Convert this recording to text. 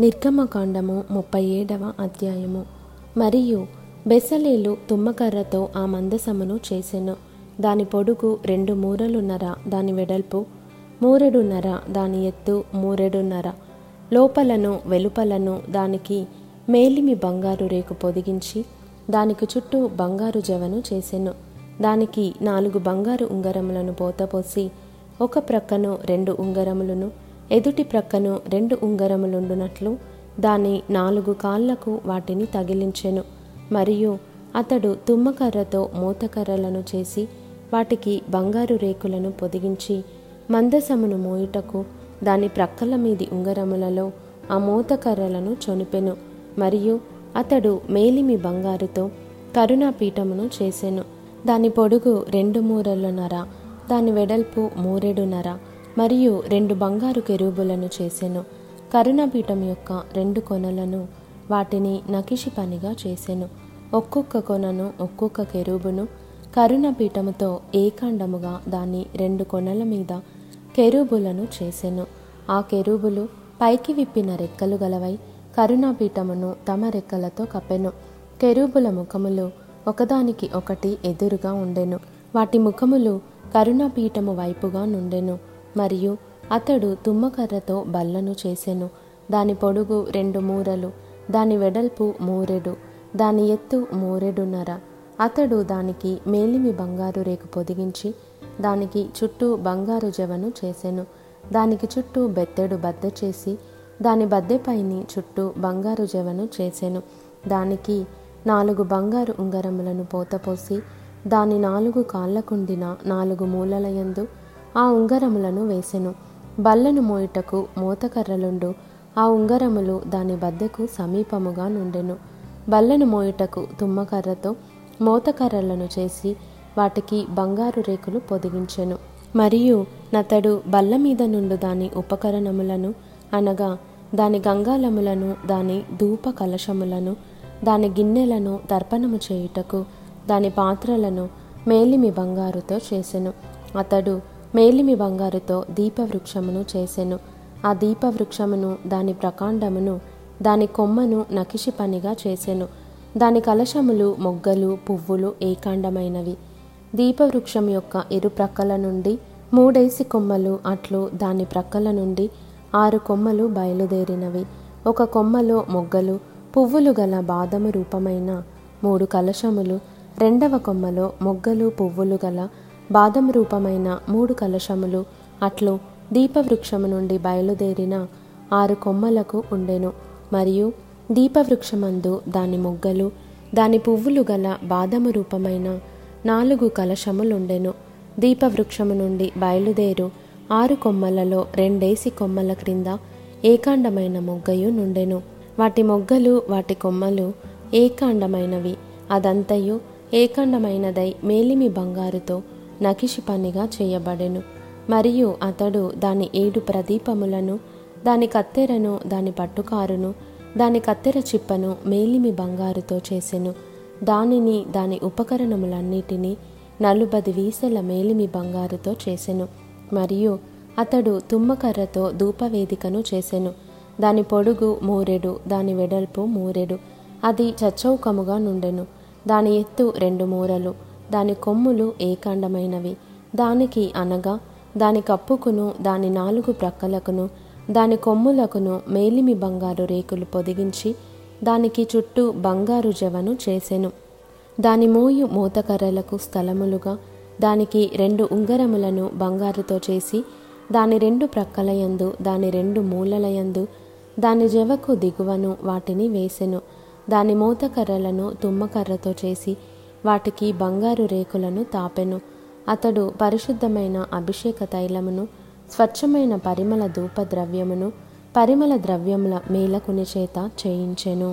నిర్గమకాండము ముప్పై ఏడవ అధ్యాయము. మరియు బెసలేలు తుమ్మకర్రతో ఆ మందసమును చేసెను. దాని పొడుగు రెండు మూరలున్నర దాని వెడల్పు మూరెడున్నర దాని ఎత్తు మూరెడున్నర. లోపలను వెలుపలను దానికి మేలిమి బంగారు రేకు పొదిగించి దానికి చుట్టూ బంగారు జవను చేసెను. దానికి నాలుగు బంగారు ఉంగరములను పోతపోసి ఒక ప్రక్కను రెండు ఉంగరములను ఎదుటి ప్రక్కను రెండు ఉంగరములుండునట్లు దాని నాలుగు కాళ్ళకు వాటిని తగిలించెను. మరియు అతడు తుమ్మకర్రతో మూతకర్రలను చేసి వాటికి బంగారు రేకులను పొదిగించి మందసమును మోయుటకు దాని ప్రక్కల మీది ఉంగరములలో ఆ మూతకర్రలను చొనిపెను. మరియు అతడు మేలిమి బంగారుతో కరుణాపీఠమును చేసెను. దాని పొడుగు రెండు మూరలున్నర దాని వెడల్పు మూరెడున్నర మరియు రెండు బంగారు కెరూబులను చేసెను. కరుణపీఠం యొక్క రెండు కొనలను వాటిని నకిషి పనిగా చేసెను. ఒక్కొక్క కొనను ఒక్కొక్క కెరూబును కరుణపీఠముతో ఏకాండముగా దాని రెండు కొనల మీద కెరూబులను చేసెను. ఆ కెరూబులు పైకి విప్పిన రెక్కలు గలవై కరుణాపీఠమును తమ రెక్కలతో కప్పెను. కెరూబుల ముఖములు ఒకదానికి ఒకటి ఎదురుగా ఉండెను. వాటి ముఖములు కరుణాపీఠము వైపుగా నుండెను. మరియు అతడు తుమ్మకర్రతో బల్లను చేసెను. దాని పొడుగు రెండు మూరలు దాని వెడల్పు మూరెడు దాని ఎత్తు మూరెడున్నర. అతడు దానికి మేలిమి బంగారు రేకు పొదిగించి దానికి చుట్టూ బంగారు జవను చేసెను. దానికి చుట్టూ బెత్తెడు బద్ద చేసి దాని బద్దెపైని చుట్టూ బంగారు జవను చేసెను. దానికి నాలుగు బంగారు ఉంగరములను పోతపోసి దాని నాలుగు కాళ్ళకుండిన నాలుగు మూలలయందు ఆ ఉంగరములను వేసెను. బల్లను మోయుటకు మోతకర్రలుండు. ఆ ఉంగరములు దాని బద్దెకు సమీపముగా నుండెను. బల్లను మోయుటకు తుమ్మకర్రతో మోతకర్రలను చేసి వాటికి బంగారు రేకులు పొదిగించెను. మరియు నతడు బల్ల మీద నుండు దాని ఉపకరణములను అనగా దాని గంగాలములను దాని ధూప కలశములను దాని గిన్నెలను తర్పణము చేయుటకు దాని పాత్రలను మేలిమి బంగారుతో చేసెను. అతడు మేలిమి బంగారుతో దీపవృక్షమును చేసెను. ఆ దీపవృక్షమును దాని ప్రకాండమును దాని కొమ్మను నకిషి పనిగా చేసెను. దాని కలశములు మొగ్గలు పువ్వులు ఏకాండమైనవి. దీపవృక్షం యొక్క ఇరు ప్రక్కల నుండి మూడేసి కొమ్మలు అట్లు దాని ప్రక్కల నుండి ఆరు కొమ్మలు బయలుదేరినవి. ఒక కొమ్మలో మొగ్గలు పువ్వులు గల బాదము రూపమైన మూడు కలశములు రెండవ కొమ్మలో మొగ్గలు పువ్వులు గల బాదం రూపమైన మూడు కలశములు అట్లు దీపవృక్షము నుండి బయలుదేరిన ఆరు కొమ్మలకు ఉండెను. మరియు దీపవృక్షమందు దాని మొగ్గలు దాని పువ్వులు గల బాదము రూపమైన నాలుగు కలశములుండెను. దీపవృక్షము నుండి బయలుదేరు ఆరు కొమ్మలలో రెండేసి కొమ్మల క్రింద ఏకాండమైన మొగ్గయు నుండెను. వాటి మొగ్గలు వాటి కొమ్మలు ఏకాండమైనవి. అదంతయు ఏకాండమైనదై మేలిమి బంగారుతో నకిషి పనిగా చేయబడెను. మరియు అతడు దాని ఏడు ప్రదీపములను దాని కత్తెరను దాని పట్టుకారును దాని కత్తెర చిప్పను మేలిమి బంగారుతో చేసెను. దానిని దాని ఉపకరణములన్నిటినీ నలుబది వీసల మేలిమి బంగారుతో చేసెను. మరియు అతడు తుమ్మకర్రతో ధూపవేదికను చేసెను. దాని పొడుగు మూరెడు దాని వెడల్పు మూరెడు. అది చచ్చౌకముగా నుండెను. దాని ఎత్తు రెండు మూరలు. దాని కొమ్ములు ఏకాండమైనవి. దానికి అనగా దాని కప్పుకును దాని నాలుగు ప్రక్కలకును దాని కొమ్ములకును మేలిమి బంగారు రేకులు పొదిగించి దానికి చుట్టూ బంగారు జవను చేసెను. దాని మోయు మూతకర్రలకు స్థలములుగా దానికి రెండు ఉంగరములను బంగారుతో చేసి దాని రెండు ప్రక్కలయందు దాని రెండు మూలలయందు దాని జవకు దిగువను వాటిని వేసెను. దాని మూతకర్రలను తుమ్మకర్రతో చేసి వాటికి బంగారు రేకులను తాపెను. అతడు పరిశుద్ధమైన అభిషేక తైలమును స్వచ్ఛమైన పరిమళ ధూప ద్రవ్యమును పరిమళ ద్రవ్యముల మేలకుని చేత చేయించెను.